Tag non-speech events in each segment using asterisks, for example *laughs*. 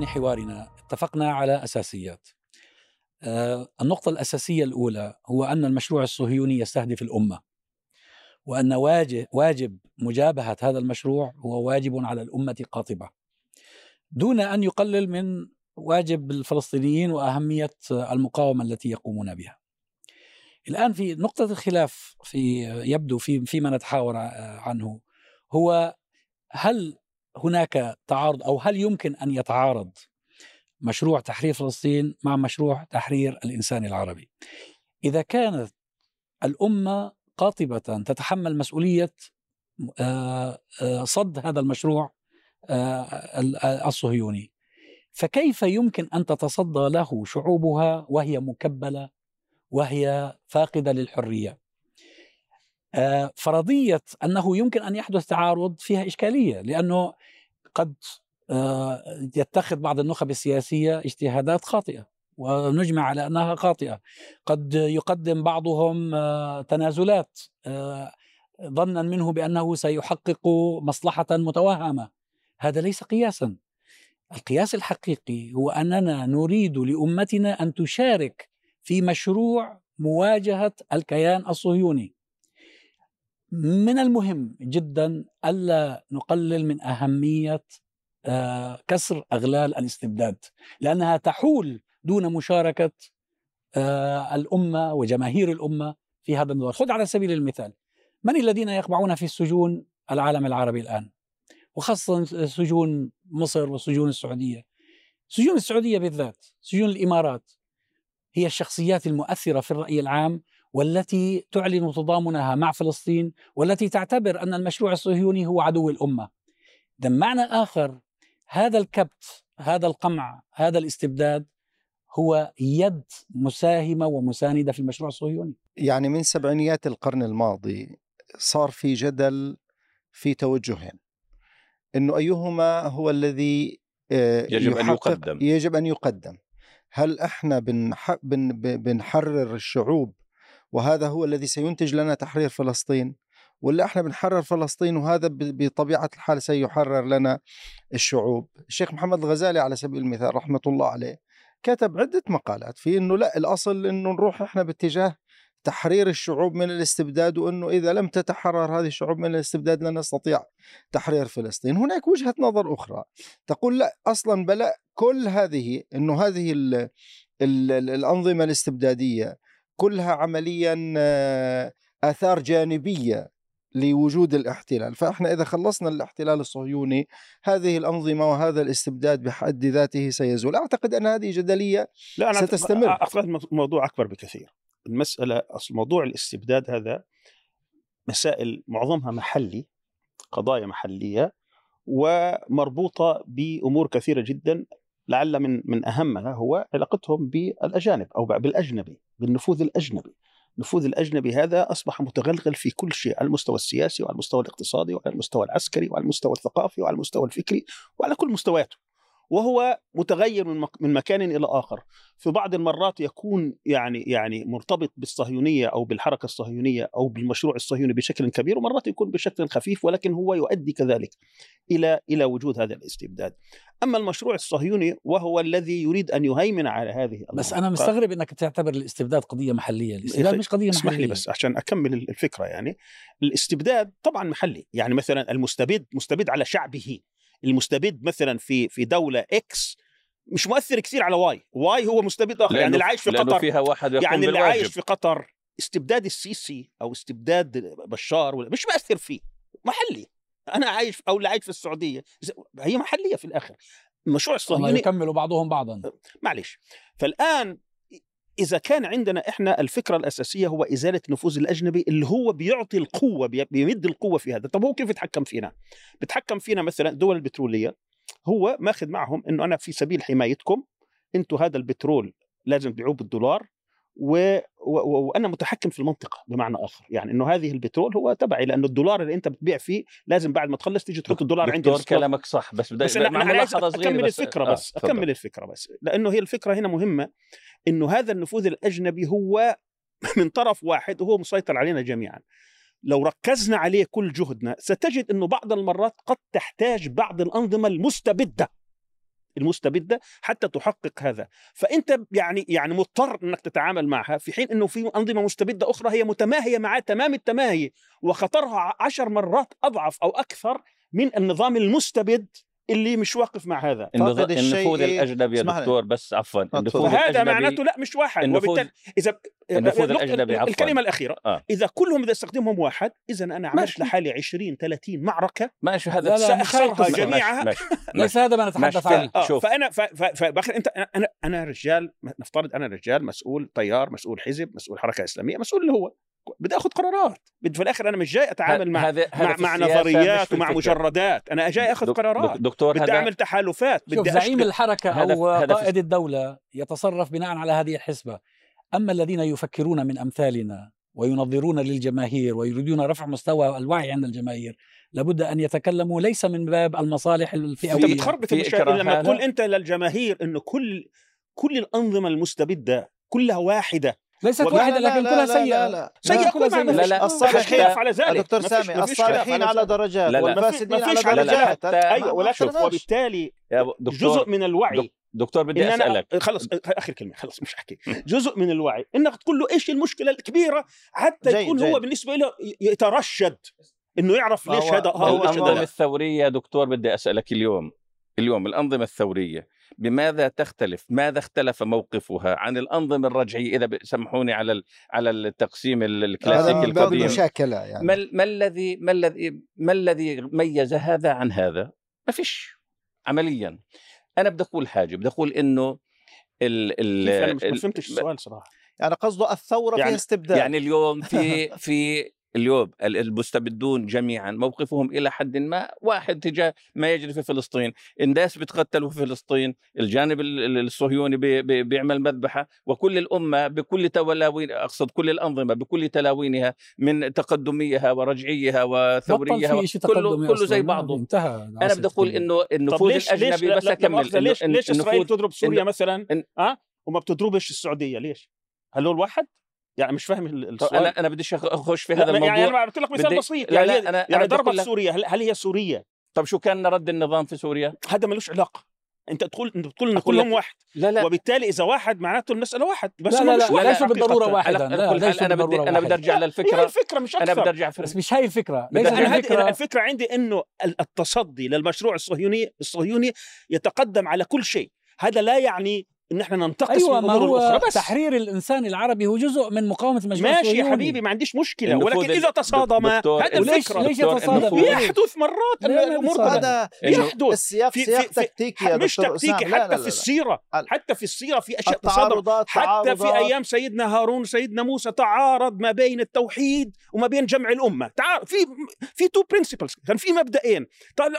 ضمن حوارنا اتفقنا على أساسيات. آه، النقطة الأساسية الأولى هو أن المشروع الصهيوني يستهدف الأمة وأن واجب, واجب مجابهة هذا المشروع هو واجب على الأمة قاطبة دون أن يقلل من واجب الفلسطينيين وأهمية المقاومة التي يقومون بها الآن في نقطة الخلاف في يبدو في فيما نتحاور عنه هو هل هناك تعارض أو هل يمكن أن يتعارض مشروع تحرير فلسطين مع مشروع تحرير الإنسان العربي؟ إذا كانت الأمة قاطبة تتحمل مسؤولية صد هذا المشروع الصهيوني فكيف يمكن أن تتصدى له شعوبها وهي مكبلة وهي فاقدة للحرية؟ فرضية أنه يمكن أن يحدث تعارض فيها إشكالية لأنه قد يتخذ بعض النخب السياسية اجتهادات خاطئة ونجمع على أنها خاطئة. قد يقدم بعضهم تنازلات ظنا منه بأنه سيحقق مصلحة متوهمة. هذا ليس قياسا. القياس الحقيقي هو أننا نريد لأمتنا أن تشارك في مشروع مواجهة الكيان الصهيوني. من المهم جدا ألا نقلل من أهمية كسر أغلال الاستبداد لأنها تحول دون مشاركة الأمة وجماهير الأمة في هذا النظام. خذ على سبيل المثال من الذين يقبعون في السجون العالم العربي الآن؟ وخاصة سجون مصر وسجون السعودية. سجون السعودية بالذات سجون الإمارات هي الشخصيات المؤثرة في الرأي العام والتي تعلن تضامنها مع فلسطين والتي تعتبر أن المشروع الصهيوني هو عدو الأمة. بمعنى آخر هذا الكبت هذا القمع هذا الاستبداد هو يد مساهمة ومساندة في المشروع الصهيوني. يعني من سبعينيات القرن الماضي صار في جدل في توجهين إنه أيهما هو الذي يجب أن يقدم. يجب أن يقدم. هل إحنا بنح... بن... بنحرر الشعوب وهذا هو الذي سينتج لنا تحرير فلسطين. ولا إحنا بنحرر فلسطين وهذا بطبيعة الحال سيحرر لنا الشعوب. الشيخ محمد الغزالي على سبيل المثال رحمة الله عليه كتب عدة مقالات في إنه لا الأصل إنه نروح إحنا باتجاه تحرير الشعوب من الاستبداد وإنه إذا لم تتحرر هذه الشعوب من الاستبداد لن نستطيع تحرير فلسطين، هناك وجهة نظر أخرى تقول لا أصلا بلا كل هذه إنه هذه ال ال الأنظمة الاستبدادية كلها عمليا آثار جانبية لوجود الاحتلال. فإحنا إذا خلصنا الاحتلال الصهيوني هذه الأنظمة وهذا الاستبداد بحد ذاته سيزول. أعتقد أن هذه جدلية لا أنا ستستمر. اعتقد الموضوع أكبر بكثير. المسألة أصل موضوع الاستبداد هذا مسائل معظمها محلي قضايا محلية ومربوطة بأمور كثيرة جدا. لعل من من أهمها هو علاقتهم بالأجانب أو بالأجنبي بالنفوذ الأجنبي. النفوذ الأجنبي هذا أصبح متغلغل في كل شيء على المستوى السياسي وعلى المستوى الاقتصادي وعلى المستوى العسكري وعلى المستوى الثقافي وعلى المستوى الفكري وعلى كل مستوياته. وهو متغير من من مكان إلى آخر. في بعض المرات يكون يعني يعني مرتبط بالصهيونية أو بالحركة الصهيونية أو بالمشروع الصهيوني بشكل كبير ومرات يكون بشكل خفيف ولكن هو يؤدي كذلك إلى إلى وجود هذا الاستبداد. أما المشروع الصهيوني وهو الذي يريد أن يهيمن على هذه بس أنا مستغرب إنك تعتبر الاستبداد قضية محلية. الاستبداد مش قضية محليه اسمح لي بس عشان أكمل الفكرة يعني. الاستبداد طبعا محلي. يعني مثلا المستبد مستبد على شعبه. المستبد مثلا في في دولة X مش مؤثر كثير على Y Y هو مستبد آخر يعني اللي عايش في قطر فيها واحد يعني اللي عايش في قطر استبداد السيسي أو استبداد بشار ولا مش مؤثر فيه محلي. أنا عايش أو اللي عايش في السعودية هي محلية في الآخر. المشروع الصهيوني يكملوا بعضهم بعضا. معلش. فالآن إذا كان عندنا إحنا الفكرة الأساسية هو إزالة النفوذ الأجنبي اللي هو بيعطي القوة بيمد القوة في هذا. طب هو كيف يتحكم فينا؟ بيتحكم فينا مثلا الدول البترولية هو ماخذ معهم إنه أنا في سبيل حمايتكم أنتم هذا البترول لازم تبيعوه بالدولار و... و... وأنا متحكم في المنطقة بمعنى آخر. يعني إنه هذه البترول هو تبعي لأنه الدولار اللي أنت بتبيع فيه لازم بعد ما تخلص تيجي تحط الدولار عندي دكتور كلامك صح بس بدي بس أنا عايز أكمل بس. الفكرة آه بس أكمل. الفكرة بس. لأنه هي الفكرة هنا مهمة. إنه هذا النفوذ الأجنبي هو *laughs* من طرف واحد وهو مسيطر علينا جميعا. لو ركزنا عليه كل جهدنا ستجد إنه بعض المرات قد تحتاج بعض الأنظمة المستبدة المستبدة حتى تحقق هذا. فأنت يعني يعني مضطر إنك تتعامل معها في حين إنه في أنظمة مستبدة أخرى هي متماهية معها تمام التماهي وخطرها عشر مرات أضعف أو أكثر من النظام المستبد اللي مش واقف مع هذا فاقد الشيء النفوذ إيه؟ الأجنبي يا. دكتور بس عفوا. النفوذ فهذا الأجنبي معناته لا مش واحد النفوذ- وبالتالي إذا النفوذ الأجنبي، عفواً. الكلمة الأخيرة آه. إذا كلهم إذا استخدمهم واحد إذا أنا عملت. لحالي 20 30 معركة ماشي هذا ساخسرها جميعها ماشي ليس هذا ما نتحدث. عنه آه شوف. فأنا ف- ف- فباخر أنت أنا أنا رجال نفترض أنا رجال مسؤول تيار مسؤول حزب مسؤول حركة إسلامية مسؤول اللي هو بدي آخذ قرارات. بدي في الآخر أنا مش جاي أتعامل مع هذا مع, مع نظريات ومع. مجردات. أنا جاي آخذ قرارات دك- دكتور بدي هذا أعمل تحالفات. شوف بدي زعيم هذا في- قائد الدولة يتصرف بناء على هذه الحسبة. أما الذين يفكرون من أمثالنا وينظرون للجماهير ويريدون رفع مستوى الوعي عند الجماهير لابد أن يتكلموا ليس من باب المصالح أنت الفئوية بتخربط في المشاكل لما. تقول أنت للجماهير إنه كل كل الأنظمة المستبدة كلها واحدة ليست واحدة لكن كلها لا سيئة لا سيئة كلها سيئة. لا، لا. الصالحين- على ذلك دكتور سامي الصالحين على. درجات لا، لا. والفاسدين على درجات ذلك. ها؟ أيوه ولكن. وبالتالي جزء من الوعي دكتور بدي إن أسألك خلص آخر كلمة خلص مش احكي جزء من الوعي إنك تقول له إيش المشكلة الكبيرة حتى جيد، يكون جيد. هو بالنسبة له يترشد إنه يعرف ليش هذا هو الانظمه. الثورية دكتور بدي أسألك اليوم اليوم الأنظمة الثورية بماذا تختلف؟ ماذا اختلف موقفها عن الأنظمة الرجعية؟ إذا سمحوني على ال- على التقسيم ال- هذا الكلاسيكي من باب القديم المشاكلة يعني. ما ما الذي ما الذي ما الذي ميز هذا عن هذا؟ ما فيش عمليا. أنا بدي أقول حاجة بدي أقول إنه ال ال أنا مش فهمتش السؤال صراحة. يعني قصده الثورة يعني- فيها استبداد يعني اليوم في في اليوم ال- المستبدون جميعا موقفهم إلى حد ما واحد تجاه ما يجري في فلسطين، الناس بتقتلوا في فلسطين، الجانب ال- ال- الصهيوني بي- بي- بيعمل مذبحة وكل الأمة بكل تلاوين أقصد كل الأنظمة بكل تلاوينها من تقدميها ورجعيها وثوريها في شيء كله تقدمي كله. زي بعضه في- انتهى أنا بدي أقول إنه النفوذ ليش ليش الاجنبي لا- بس أكمل ليش ليش إسرائيل تضرب سوريا مثلا ها وما بتضربش السعودية ليش؟ هل هو الواحد؟ يعني مش فاهم السؤال أنا أنا بديش أخش في لا، هذا يعني الموضوع. أنا بعطي لك مثال بدي- بسيط لا، يعني لا، هي- أنا- يعني ضربت لك- سوريا هل, هل هي سورية؟ طب شو كان رد النظام في سوريا؟ هذا ملوش علاقة. أنت تقول أنت بتقول إن كلهم لك- واحد. لا لا. وبالتالي إذا واحد معناته المساله واحد بس لا لا مش لا واحد. ليسوا حقيقة. بالضروره على لا حال ليسوا أنا بدي أنا بدي أرجع هي للفكرة. الفكرة مش أنا أكثر. بدي ارجع بس مش هاي الفكرة. ليست أنا أنا الفكرة الفكرة عندي إنه التصدي للمشروع الصهيوني الصهيوني يتقدم على كل شيء. هذا لا يعني إن إحنا ننتقص أيوه من ما الأمور هو الاخرى بس. تحرير الإنسان العربي هو جزء من مقاومة المجموعه ماشي يا. حبيبي ما عنديش مشكلة. ولكن إذا تصادم هذا الفكرة ليش يتصادم؟ يحدث مرات لا، ما الأمور. هذا يحدث. السياق في- سياق في- في- تكتيكي يا مش تكتيكي. لا، حتى لا، في. السيرة. ال- حتى في السيرة في أشياء تصادم. حتى في. أيام سيدنا هارون سيدنا موسى تعارض ما بين التوحيد وما بين جمع الأمة. تعارض في في two principles كان في مبدئين قال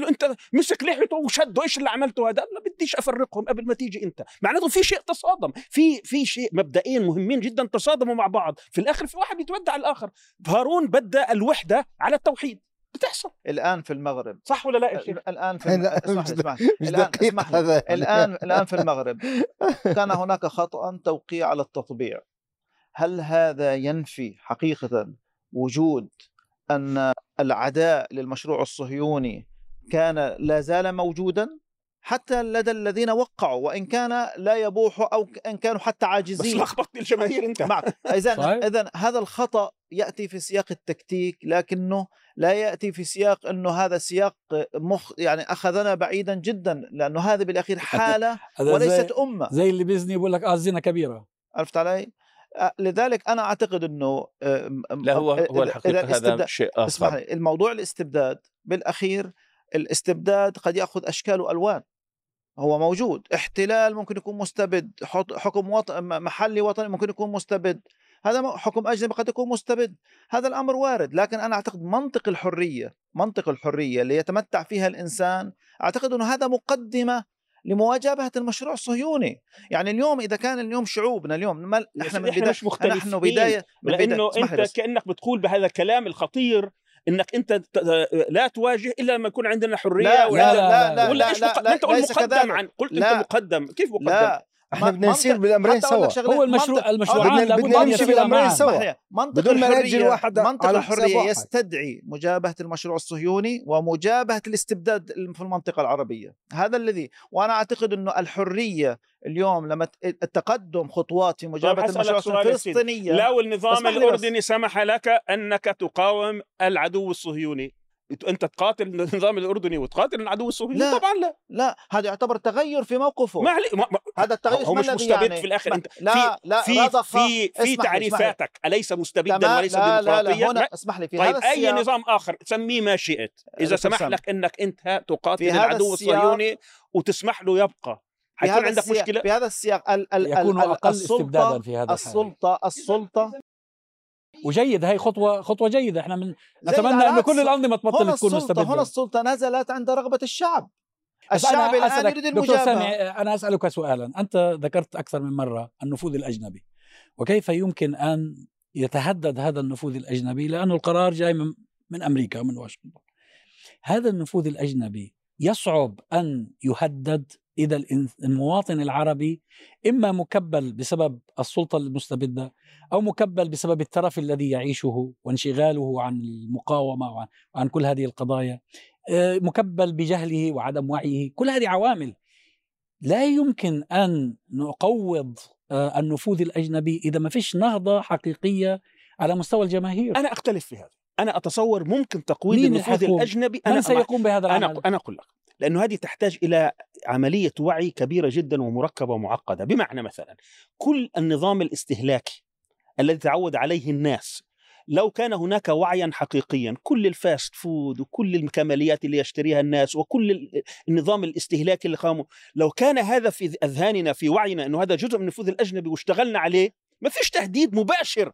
له أنت مسك لحيته وشده. إيش اللي عملته هذا؟ لا بديش أفرقهم قبل ما تيجي أنت. معناته في شيء تصادم. في في شيء مبدئين مهمين جدا تصادموا مع بعض. في الآخر في واحد بيتودع الآخر. هارون بدأ الوحدة على التوحيد. بتحصل. الآن في المغرب. صح ولا لا يا شيخ؟ الآن في لا، اسمح مش لي اسمح لي. مش الان اسمح. هذا. الان *laughs* الآن في المغرب. كان هناك خطأ توقيع على التطبيع. هل هذا ينفي حقيقة وجود أن العداء للمشروع الصهيوني كان لا زال موجودا؟ حتى لدى الذين وقعوا وإن كان لا يبوح أو إن كانوا حتى بس عاجزين. لخبطت الجماهير أنت. معك. اذا صحيح. اذا هذا الخطأ يأتي في سياق التكتيك لكنه لا يأتي في سياق إنه هذا سياق مخ يعني أخذنا بعيدا جدا لأنه هذا بالأخير حالة هذا وليست زي, أمة. زي اللي بيزني بيقول لك آه الزنا كبيرة. عرفت علي؟ لذلك أنا أعتقد إنه أم، لا هو هو الحقيقة هذا شيء اسمح اخر لي الموضوع الاستبداد بالأخير الاستبداد قد يأخذ أشكال وألوان. هو موجود. احتلال ممكن يكون مستبد. حكم وطن محلي وطني ممكن يكون مستبد. هذا حكم أجنبي قد يكون مستبد. هذا الأمر وارد. لكن أنا أعتقد منطق الحرية منطق الحرية اللي يتمتع فيها الإنسان أعتقد أنه هذا مقدمة لمواجهة المشروع الصهيوني. يعني اليوم إذا كان اليوم شعوبنا اليوم ما إحنا من بداية مش مختلفين. نحن بداية لأنه أنت. كأنك بتقول بهذا الكلام الخطير إنك أنت لا تواجه إلا لما يكون عندنا حرية لا ولا لا لا لا ولا لا إيش لا مق- لا ما أنت قلت ليس مقدم كذلك. عن قلت لا. انت مقدم كيف مقدم؟ لا إحنا ما- بدنا نسير منطق- بالامرين حتى أقول سوا لك شغلة، هو المشروع منطق- المشروعان بدنا- لابد بدنا ان نمشي يسيرا بالأمرين معا سوا. اسمح لي، منطق بدون ما نأجل واحد منطق واحد. يستدعي مجابهة المشروع الصهيوني ومجابهة الاستبداد في المنطقة العربية هذا الذي وأنا أعتقد أنه الحرية اليوم لما التقدم خطوات في مجابهة هسألك المشروع. الفلسطينية لو النظام. الأردني سمح لك أنك تقاوم العدو الصهيوني أنت تقاتل النظام الأردني وتقاتل العدو الصهيوني لا. طبعا لا لا هذا يعتبر تغير في موقفه ما علي ما ما هذا التغير هو مش الذي مستبد يعني؟ في الآخر ما- أنت لا لا في في في اسمح لي، اسمح. تعريفاتك أليس مستبدا وليس لا لا لا ديمقراطيا هنا لا. اسمح لي في طيب هذا اي نظام آخر سميه ما شئت إذا سمح. لك أنك أنت تقاتل في العدو السياق- الصهيوني وتسمح له يبقى في حيكون هذا عندك السياق مشكلة في هذا السياق ال ال يكون ال أقل استبدادا في هذا الحال السلطة السلطة وجيد هي خطوة خطوة جيدة. إحنا من نتمنى إنه. كل الأنظمة تبطل تكون السلطة هنا مستبده السلطة نزلت عند رغبة الشعب. الشعب أسألك يريد دكتور المجابهة سامي أنا أسألك سؤالا. أنت ذكرت أكثر من مرة النفوذ الأجنبي. وكيف يمكن أن يتهدد هذا النفوذ الأجنبي؟ لأنه القرار جاي من من أمريكا من واشنطن. هذا النفوذ الأجنبي يصعب أن يهدد الإن- المواطن العربي إما مكبل بسبب السلطة المستبدة أو مكبل بسبب الترف الذي يعيشه وانشغاله عن المقاومة وعن, وعن كل هذه القضايا. آه، مكبل بجهله وعدم وعيه. كل هذه عوامل. لا يمكن أن نقوض آه، النفوذ الأجنبي إذا ما فيش نهضة حقيقية على مستوى الجماهير. أنا أختلف في هذا. أنا أتصور ممكن تقويض النفوذ الحكومة؟ الأجنبي. من سيقوم بهذا العمل؟ أنا أقول لك. لأنه هذه تحتاج إلى عملية وعي كبيرة جدا ومركبة ومعقدة. بمعنى مثلا كل النظام الاستهلاكي الذي تعود عليه الناس لو كان هناك وعيا حقيقيا كل ال fast food وكل الكماليات اللي يشتريها الناس وكل ال- النظام الاستهلاكي اللي قاموا لو كان هذا في أذهاننا في وعينا إنه هذا جزء من النفوذ الأجنبي واشتغلنا عليه ما فيش تهديد مباشر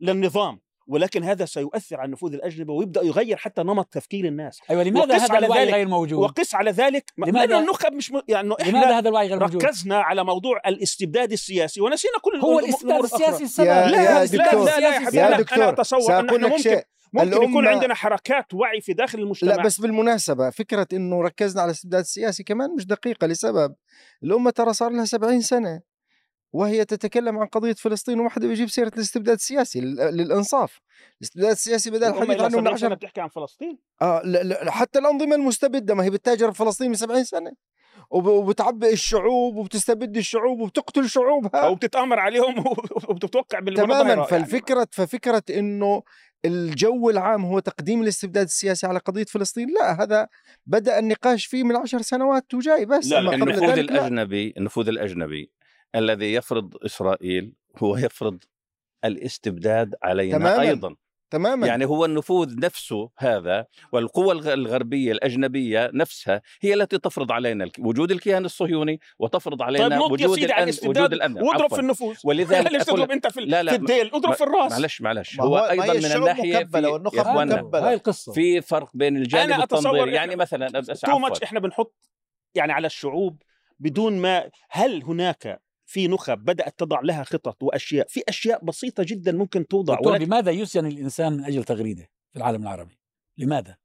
للنظام. ولكن هذا سيؤثر على النفوذ الأجنبي ويبدأ يغير حتى نمط تفكير الناس أيوه لماذا هذا على الوعي ذلك- غير موجود؟ وقس على ذلك ما- لماذا- النخب مش م... يعني إنه لماذا إحنا هذا الوعي غير موجود؟ ركزنا على موضوع الاستبداد السياسي ونسينا كل هو الأمور- الاستبداد. السياسي السبب يا- لا يا لا دكتور، لا لا يا حبيبي يا لا، دكتور، أنا أتصور أن إحنا ممكن شيء. ممكن يكون عندنا حركات وعي في داخل المجتمع لا بس بالمناسبة فكرة إنه ركزنا على الاستبداد السياسي كمان مش دقيقة لسبب الأمة ترى صار لها 70 سنة وهي تتكلم عن قضية فلسطين وما حدا بيجيب سيرة الاستبداد السياسي لل- للإنصاف. الاستبداد السياسي بدأ الأمة الحديث عنه من 70 سنة 10 بتحكي عن فلسطين؟ آه لا لا حتى الأنظمة المستبدة ما هي بتتاجر في فلسطين من 70 سنة. وب- وبتعبئ الشعوب وبتستبد الشعوب وبتقتل شعوبها. أو بتتأمر عليهم *laughs* وبتتوقع بالمظاهرة تماما. يعني. فالفكرة ففكرة إنه الجو العام هو تقديم الاستبداد السياسي على قضية فلسطين لا هذا بدأ النقاش فيه من عشر سنوات وجاي بس لا، النفوذ. الأجنبي النفوذ الأجنبي الذي يفرض إسرائيل هو يفرض الاستبداد علينا تماماً. أيضا تماما يعني هو النفوذ نفسه هذا والقوى الغ- الغربية الأجنبية نفسها هي التي تفرض علينا وجود الكيان الصهيوني وتفرض علينا طيب وجود سيدي على الأن وجود الاستبداد الأمن واضرب. في النفوذ ولذلك *laughs* ليش أقول تضرب أنت في, لا لا في الديل اضرب في الراس معلش معلش ما هو أيضا هي من الناحية مكبلة في والنخب مكبلة. هاي القصة في فرق بين الجانب أنا يعني مثلا تو. ماتش إحنا بنحط يعني على الشعوب بدون ما هل هناك في نخب بدأت تضع لها خطط وأشياء في أشياء بسيطة جدا ممكن توضع ولكن لماذا يسجن الإنسان من أجل تغريده في العالم العربي؟ لماذا؟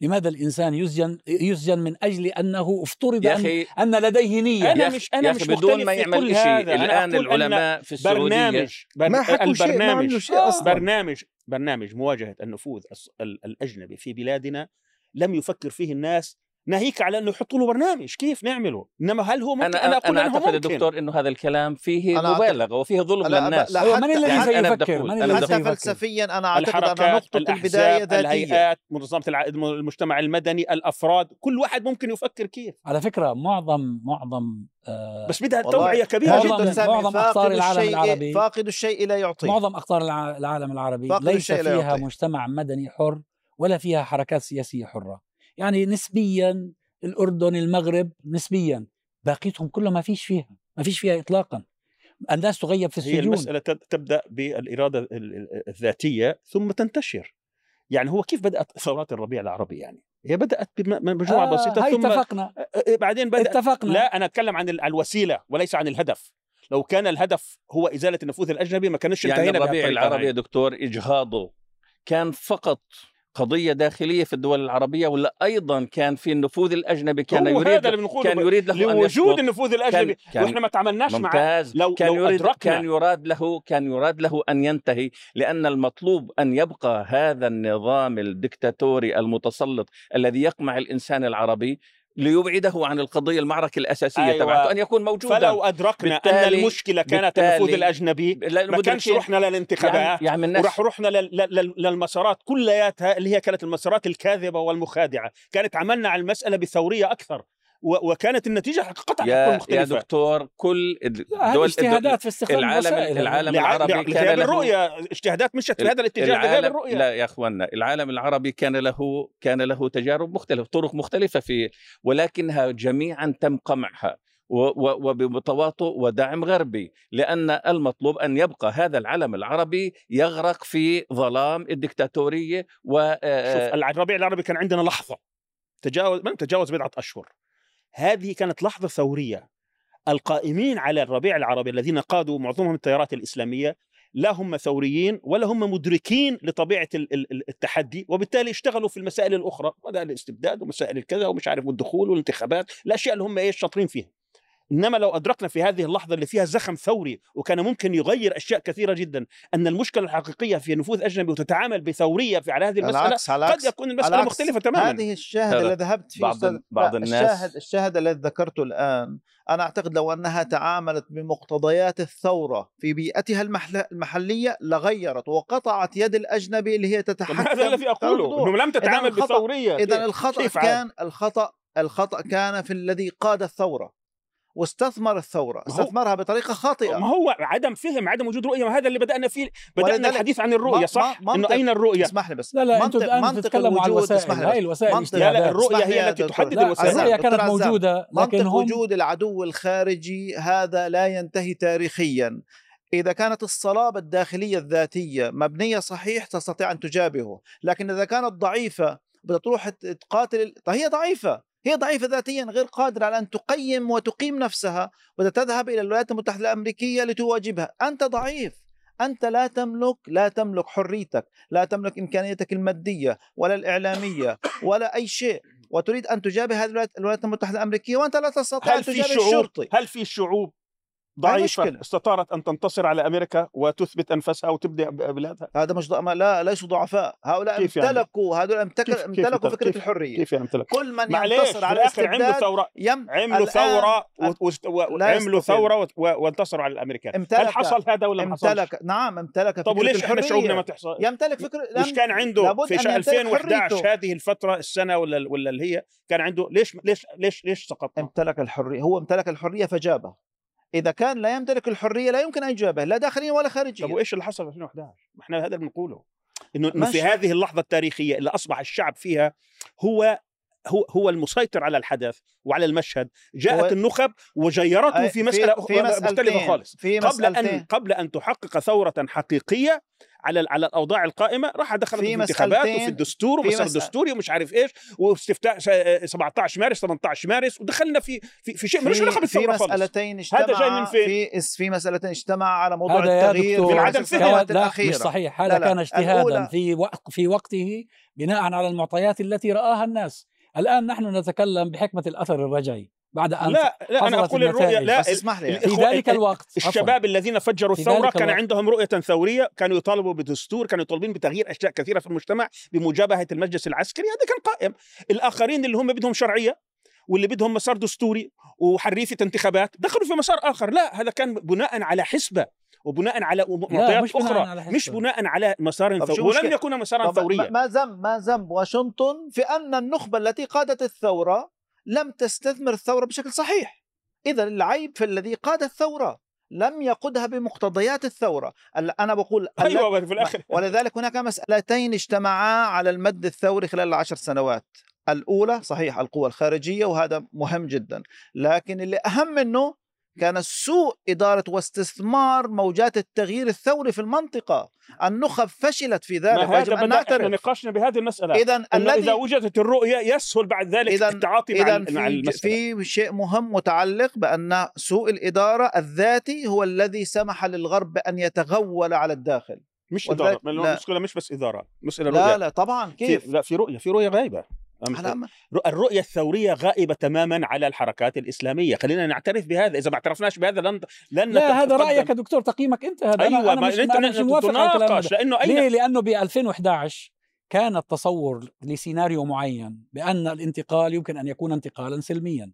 لماذا الإنسان يسجن يسجن من أجل أنه افترض يا أن, أخي أن لديه نية أخي- مش- أنا يا مش أخي بدون ما يعمل كل شيء الآن أن العلماء في السعودية برنامج بر... ما حكوا شيء ما عملوا شيء. أصلا برنامج برنامج مواجهة النفوذ الأجنبي في بلادنا لم يفكر فيه الناس ناهيك على أنه يحطوا له برنامج كيف نعمله إنما هل هو ممكن أنا أنا أنا, أقول أنا إنه أعتقد ممكن دكتور إنه هذا الكلام فيه أنا مبالغة وفيه ظلم لا، للناس لا، حتى- من الذي يعني أنا سيفكر؟ من أنا الذي حتى؟ فلسفيا أنا أعتقد ان نقطة البدايه الأحزاب، ذاتية الهيئات منظمة المجتمع المدني الأفراد كل واحد ممكن يفكر كيف على فكرة معظم معظم آه بس بدها توعيه كبيرة معظم- جدا معظم فاقد أقطار العالم الشيء العربي. فاقد الشيء لا يعطي معظم أقطار الع- العالم العربي فاقد ليس الشيء لا فيها. مجتمع مدني حر ولا فيها حركات سياسية حرة يعني نسبيا الأردن المغرب نسبيا باقيتهم كله ما فيش فيها ما فيش فيها اطلاقا. الناس تغيب في هي السجون. المسألة تب- تبدأ بالإرادة ال- ال- الذاتية ثم تنتشر. يعني هو كيف بدأت ثورات الربيع العربي يعني؟ هي بدأت بمجموعه آه بسيطة هاي ثم اتفقنا. بعدين بدات اتفقنا. لا أنا أتكلم عن ال- الوسيلة وليس عن الهدف. لو كان الهدف هو إزالة النفوذ الأجنبي ما كانش يعني الربيع العربي يا. دكتور إجهاضه كان فقط قضية داخلية في الدول العربية ولا أيضا كان في النفوذ الأجنبي كان يريد هذا اللي بنقوله كان يريد له أن لوجود. النفوذ الأجنبي كان- وإحنا ما تعاملناش معه لو كان لو يريد أدركنا- كان يراد له كان يراد له أن ينتهي لأن المطلوب أن يبقى هذا النظام الدكتاتوري المتسلط الذي يقمع الإنسان العربي. ليبعده عن القضية المعركة الأساسية أيوة. تبعته أن يكون موجودا. فلو أدركنا أن بالتالي- المشكلة كانت النفوذ الأجنبي لا ما كانش رحنا للانتخابات. يعني, يعني وراح رحنا لل- لل- لل- للمسارات كلياتها اللي هي كانت المسارات الكاذبة والمخادعة، كانت عملنا على المسألة بثورية أكثر. و- وكانت النتيجة قطعا تكون يا, يا مختلفة. دكتور كل الد- هذه دول اجتهادات في استخدام العالم الوسائل العالم لع- العربي لع- كان الرؤية اجتهادات مشت في هذا الاتجاه لغياب العالم الرؤية. لا يا اخوانا العالم العربي كان له كان له تجارب مختلفة طرق مختلفة في ولكنها جميعا تم قمعها وبتواطؤ ودعم غربي لأن المطلوب أن يبقى هذا العالم العربي يغرق في ظلام الدكتاتورية و شوف الربيع العربي كان عندنا لحظة تجاوز من تجاوز بضعة أشهر. هذه كانت لحظة ثورية. القائمين على الربيع العربي الذين قادوا معظمهم التيارات الإسلامية لا هم ثوريين ولا هم مدركين ال- التحدي وبالتالي اشتغلوا في المسائل الأخرى مسائل الاستبداد ومسائل الكذا ومش عارف والدخول والانتخابات الأشياء اللي هم إيش شاطرين فيها. إنما لو أدركنا في هذه اللحظة اللي فيها زخم ثوري وكان ممكن يغير أشياء كثيرة جدا أن المشكلة الحقيقية في نفوذ أجنبي وتتعامل بثورية في على هذه المسألة العكس قد العكس يكون المسألة العكس. مختلفة تماما. هذه الشاهد اللي ذهبت فيه بعض- بعض الناس- الشاهد الشاهد الذي ذكرته الآن أنا أعتقد لو أنها تعاملت بمقتضيات الثورة في بيئتها المحل- المحلية لغيرت وقطعت يد الأجنبي اللي هي تتحكم هذا الذي أقوله إنه لم تتعامل بثورية. اذا الخطأ؟ كان الخطا الخطأ كان في الذي قاد الثورة. واستثمر الثورة استثمرها بطريقة خاطئة ما هو عدم فهم عدم وجود رؤية وهذا اللي بدأنا فيه بدأنا الحديث عن الرؤية صح ما- إنه أين الرؤية اسمح لي بس لا لا منطق- الآن تتكلموا عن الوجود- الوسائل هاي. الوسائل منطق- لا لا. الرؤية هي التي. تحدد الوسائل دكتور كانت عزام. موجودة لكن منطق هم وجود العدو الخارجي هذا لا ينتهي تاريخيا إذا كانت الصلابة الداخلية الذاتية مبنية صحيح تستطيع أن تجابهه لكن إذا كانت ضعيفة بدها تروح تقاتل طيب هي ضعيفة هي ضعيفة ذاتيا غير قادرة على أن تقيم وتقيم نفسها بدها تذهب إلى الولايات المتحدة الأمريكية لتواجبها. أنت ضعيف. أنت لا تملك لا تملك حريتك لا تملك إمكانيتك المادية ولا الإعلامية ولا أي شيء. وتريد أن تجابه هذه الولايات- المتحدة الأمريكية وأنت لا تستطيع هل أن في تجابه شعوب؟ الشرطي. هل في شعوب؟ مشكلة. استطاعت أن تنتصر على أمريكا وتثبت انفسها وتبدأ بلادها. هذا مش ضع... لا ليسوا ضعفاء. هؤلاء كيف يعني؟ امتلكوا هذول امتك... كيف- كيف امتلكوا يمتلك- فكرة كيف- الحرية. كيف يعني امتلك كل من ينتصر على الآخر عملوا الاستبداد ثورة. يم... عملوا لا وعملوا و- وانتصروا على الامريكان امتلك- هل حصل هذا ولا ما حصلش؟ امتلك نعم امتلك طب فكرة وليش إحنا شعوبنا ما تحصل؟ يمتلك فكرة مش كان عنده في أن شا- يمتلك 2011 حريته. هذه الفترة السنة ولا ولا اللي هي كان عنده ليش ليش ليش ليش سقط امتلك الحرية. هو امتلك الحرية فجابه. إذا كان لا يمتلك الحرية لا يمكن أن يجابه لا داخليا ولا خارجيا. طب وإيش اللي حصل في 2011 ما إحنا هذا اللي بنقوله. إنه. في هذه اللحظة التاريخية اللي أصبح الشعب فيها هو هو هو المسيطر على الحدث وعلى المشهد جاءت هو- النخب وجيرته في مسألة في مختلفه. خالص في قبل أن قبل أن تحقق ثورة حقيقية على على الأوضاع القائمة راح دخلت في في الانتخابات مسألتين- وفي الدستور في ومسار. دستوري ومش عارف إيش واستفتاء س- 17 مارس 18 مارس ودخلنا في في, في شيء ملوش في, علاقة في بالثوره خالص مسألتين اجتمع هذا جاي من فين؟ في في مسألتين اجتمع على موضوع التغيير في من عدم الأخيرة مش صحيح هذا. كان اجتهادا في وقت في وقته بناء على المعطيات التي رآها الناس الآن نحن نتكلم بحكمة الأثر الرجعي بعد أن لا لا أنا أقول الرؤية. لا اسمح لي في ذلك الوقت. الشباب الذين فجروا الثورة كان الوقت. عندهم رؤية ثورية كانوا يطالبوا بدستور كانوا يطالبون بتغيير أشياء كثيرة في المجتمع بمجابهة المجلس العسكري هذا كان قائم الآخرين اللي هم بدهم شرعية واللي بدهم مسار دستوري وحريفة انتخابات دخلوا في مسار آخر لا هذا كان بناء على حسبة وبناء على معطيات مش بناء أخرى. على. مش بناء على مسار ثوري ولم؟ يكون مسارا ثوريا ما- ذنب ما ذنب واشنطن في أن النخبة التي قادت الثورة لم تستثمر الثورة بشكل صحيح. إذا العيب في الذي قاد الثورة لم يقودها بمقتضيات الثورة. ال- أنا بقول *laughs* أيوه في الآخر. *laughs* ولذلك هناك مسألتين اجتمعا على المد الثوري خلال العشر سنوات. الأولى صحيح القوى الخارجية وهذا مهم جدا. لكن اللي أهم منه كان سوء إدارة واستثمار موجات التغيير الثوري في المنطقة. النخب فشلت في ذلك ما هذا أن نعترف. نقاشنا بهذه المسألة. إذا الذي وجدت الرؤية يسهل بعد ذلك إذا التعاطي مع, إذا ال- مع في, المسألة. في شيء مهم متعلق بأن سوء الإدارة الذاتي هو الذي سمح للغرب بأن يتغول على الداخل. مش لا. المشكلة مش بس إدارة مسألة لا رؤية. لا طبعا في كيف؟ لا في رؤية في رؤية غايبة. الرؤية الثورية غائبة تماما على الحركات الإسلامية. خلينا نعترف بهذا. إذا ما اعترفناش بهذا لن لن لا هذا يا دكتور تقييمك أنت. هذا أنا, أنا مش, أنا مش موافق على لأنه اين ليه؟ لأنه ب 2011 كان التصور لسيناريو معين بأن الانتقال يمكن أن يكون انتقالا سلميا.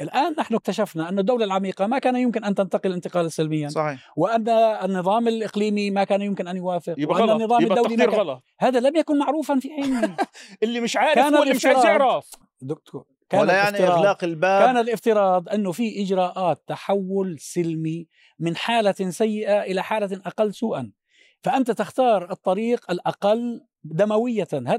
الآن نحن اكتشفنا أن الدولة العميقة ما كان يمكن أن تنتقل انتقالا سلميا صحيح. وأن النظام الإقليمي ما كان يمكن أن يوافق يبقى وأن غلط النظام يبقى الدولي كان غلط. هذا لم يكن معروفا في حينه. *laughs* اللي مش عارف كان هو اللي مش عايز الافتراض. يعرف. دكتور كان ولا يعني الافتراض- إغلاق الباب. كان الافتراض انه في إجراءات تحول سلمي من حالة سيئة إلى حالة أقل سوءا. فأنت تختار الطريق الأقل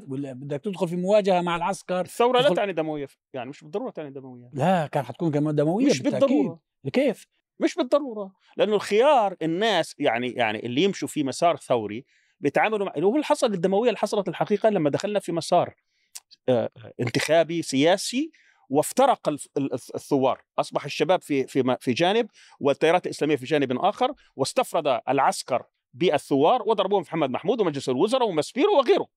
ولا بدك تدخل في مواجهة مع العسكر؟ الثورة لا تدخل- تعني دموية يعني مش بالضرورة تعني دموية. لا كان حتكون كمان دموية مش بالتأكيد. بالضرورة. كيف؟ مش بالضرورة لأنه الخيار الناس يعني يعني اللي يمشوا في مسار ثوري بيتعاملوا مع هو اللي حصل الدموية اللي حصلت الحقيقة لما دخلنا في مسار آه، انتخابي سياسي وافترق الثوار. أصبح الشباب في في في جانب والتيارات الإسلامية في جانب آخر واستفرد العسكر بالثوار وضربوهم في محمد محمود ومجلس الوزراء ومسبيرو وغيره.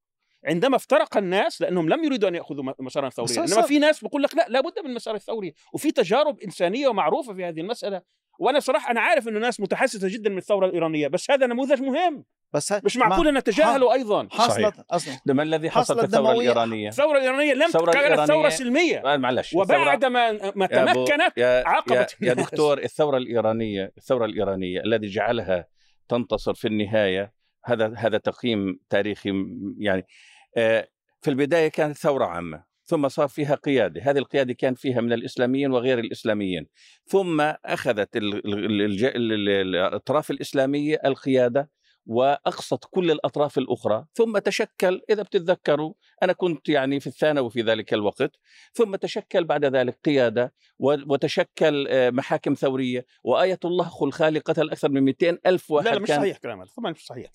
عندما افترق الناس لأنهم لم يريدوا أن يأخذوا مسارا ثوريا. إنما في ناس بيقول لك لا لابد من المسار الثوري. وفي تجارب إنسانية ومعروفة في هذه المسألة. وأنا صراحة أنا عارف إنه ناس متحسسة جدا من الثورة الإيرانية بس هذا نموذج مهم. بس مش معقول ان نتجاهله أيضا. حصلت أصلا. ما الذي حصل في الثورة. الإيرانية؟ الثورة الإيرانية لم الثورة كانت ثورة الإيرانية- سلمية. آه، معلش. وبعد ما ما يا تمكنت يا, يا, عاقبت يا الناس. دكتور الثورة الإيرانية الثورة الإيرانية الذي جعلها تنتصر في النهاية. هذا هذا تقييم تاريخي يعني آه، في البداية كانت ثورة عامة ثم صار فيها قيادة. هذه القيادة كان فيها من الإسلاميين وغير الإسلاميين. ثم أخذت الأطراف الإسلامية القيادة واقصت كل الأطراف الأخرى. ثم تشكل إذا بتتذكروا أنا كنت يعني في الثانوي في ذلك الوقت ثم تشكل بعد ذلك قيادة و- وتشكل آه، محاكم ثورية وآية الله خلخالي قتل أكثر من 200 ألف واحد لا لا مش كان صحيح كلام هذا طبعا مش صحيح.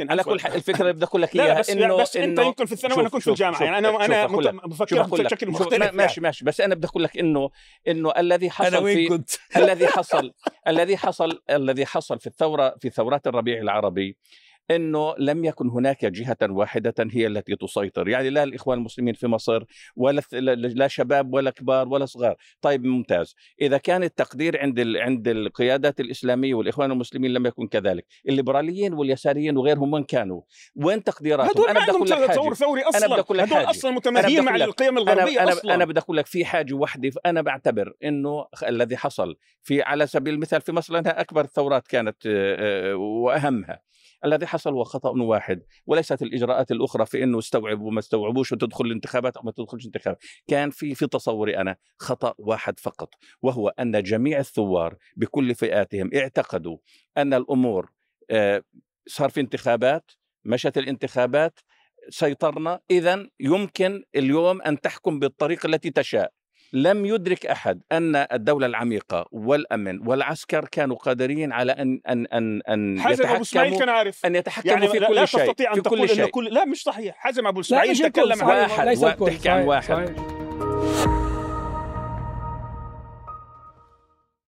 على كل حال الفكرة اللي بدي أقول لك إياها بس إنه بس أنت يمكن في الثانوي شوف- أنا كنت في الجامعة. شوف- يعني أنا أنا بفكر. بشكل مختلف ما- ماشي ماشي بس أنا بدي أقول لك إنه إنه الذي حصل في كنت؟ الذي حصل الذي حصل الذي حصل في الثورة في ثورات الربيع العربي إنه لم يكن هناك جهة واحدة هي التي تسيطر، يعني لا الإخوان المسلمين في مصر ولا لا- شباب ولا كبار ولا صغار، طيب ممتاز، إذا كان التقدير عند ال... عند القيادات الإسلامية والإخوان المسلمين لم يكن كذلك، الليبراليين واليساريين وغيرهم وين كانوا؟ وين تقديراتهم؟ هدول أنا بدي أقول لك تصور ثوري بدي أصلا أقول لك هدول حاجة. أصلا أنا متماهيين بدي مع. القيم أنا الغربية أنا أصلا أنا بدي أقول لك في حاجة وحده أنا بعتبر إنه الذي حصل في على سبيل المثال في مصر لأنها أكبر الثورات كانت وأهمها الذي حصل هو خطأ واحد وليست الإجراءات الأخرى في إنه استوعبوا وما استوعبوش وتدخل الانتخابات أو ما تدخلش انتخابات كان في في تصوري أنا خطأ واحد فقط وهو أن جميع الثوار بكل فئاتهم اعتقدوا أن الأمور آه، صار في انتخابات مشت الانتخابات سيطرنا اذا يمكن اليوم أن تحكم بالطريقة التي تشاء. لم يدرك أحد أن الدولة العميقة والأمن والعسكر كانوا قادرين على أن أن أن أن حازم أبو إسماعيل يتحكموا كان عارف أن يتحكموا يعني في لا, كل لا شيء تستطيع في ان تقول شيء كل لا مش صحيح حازم أبو لا إسماعيل تكلم عن واحد، ليس واحد، الكل تحكي عن صحيح، واحد. صحيح.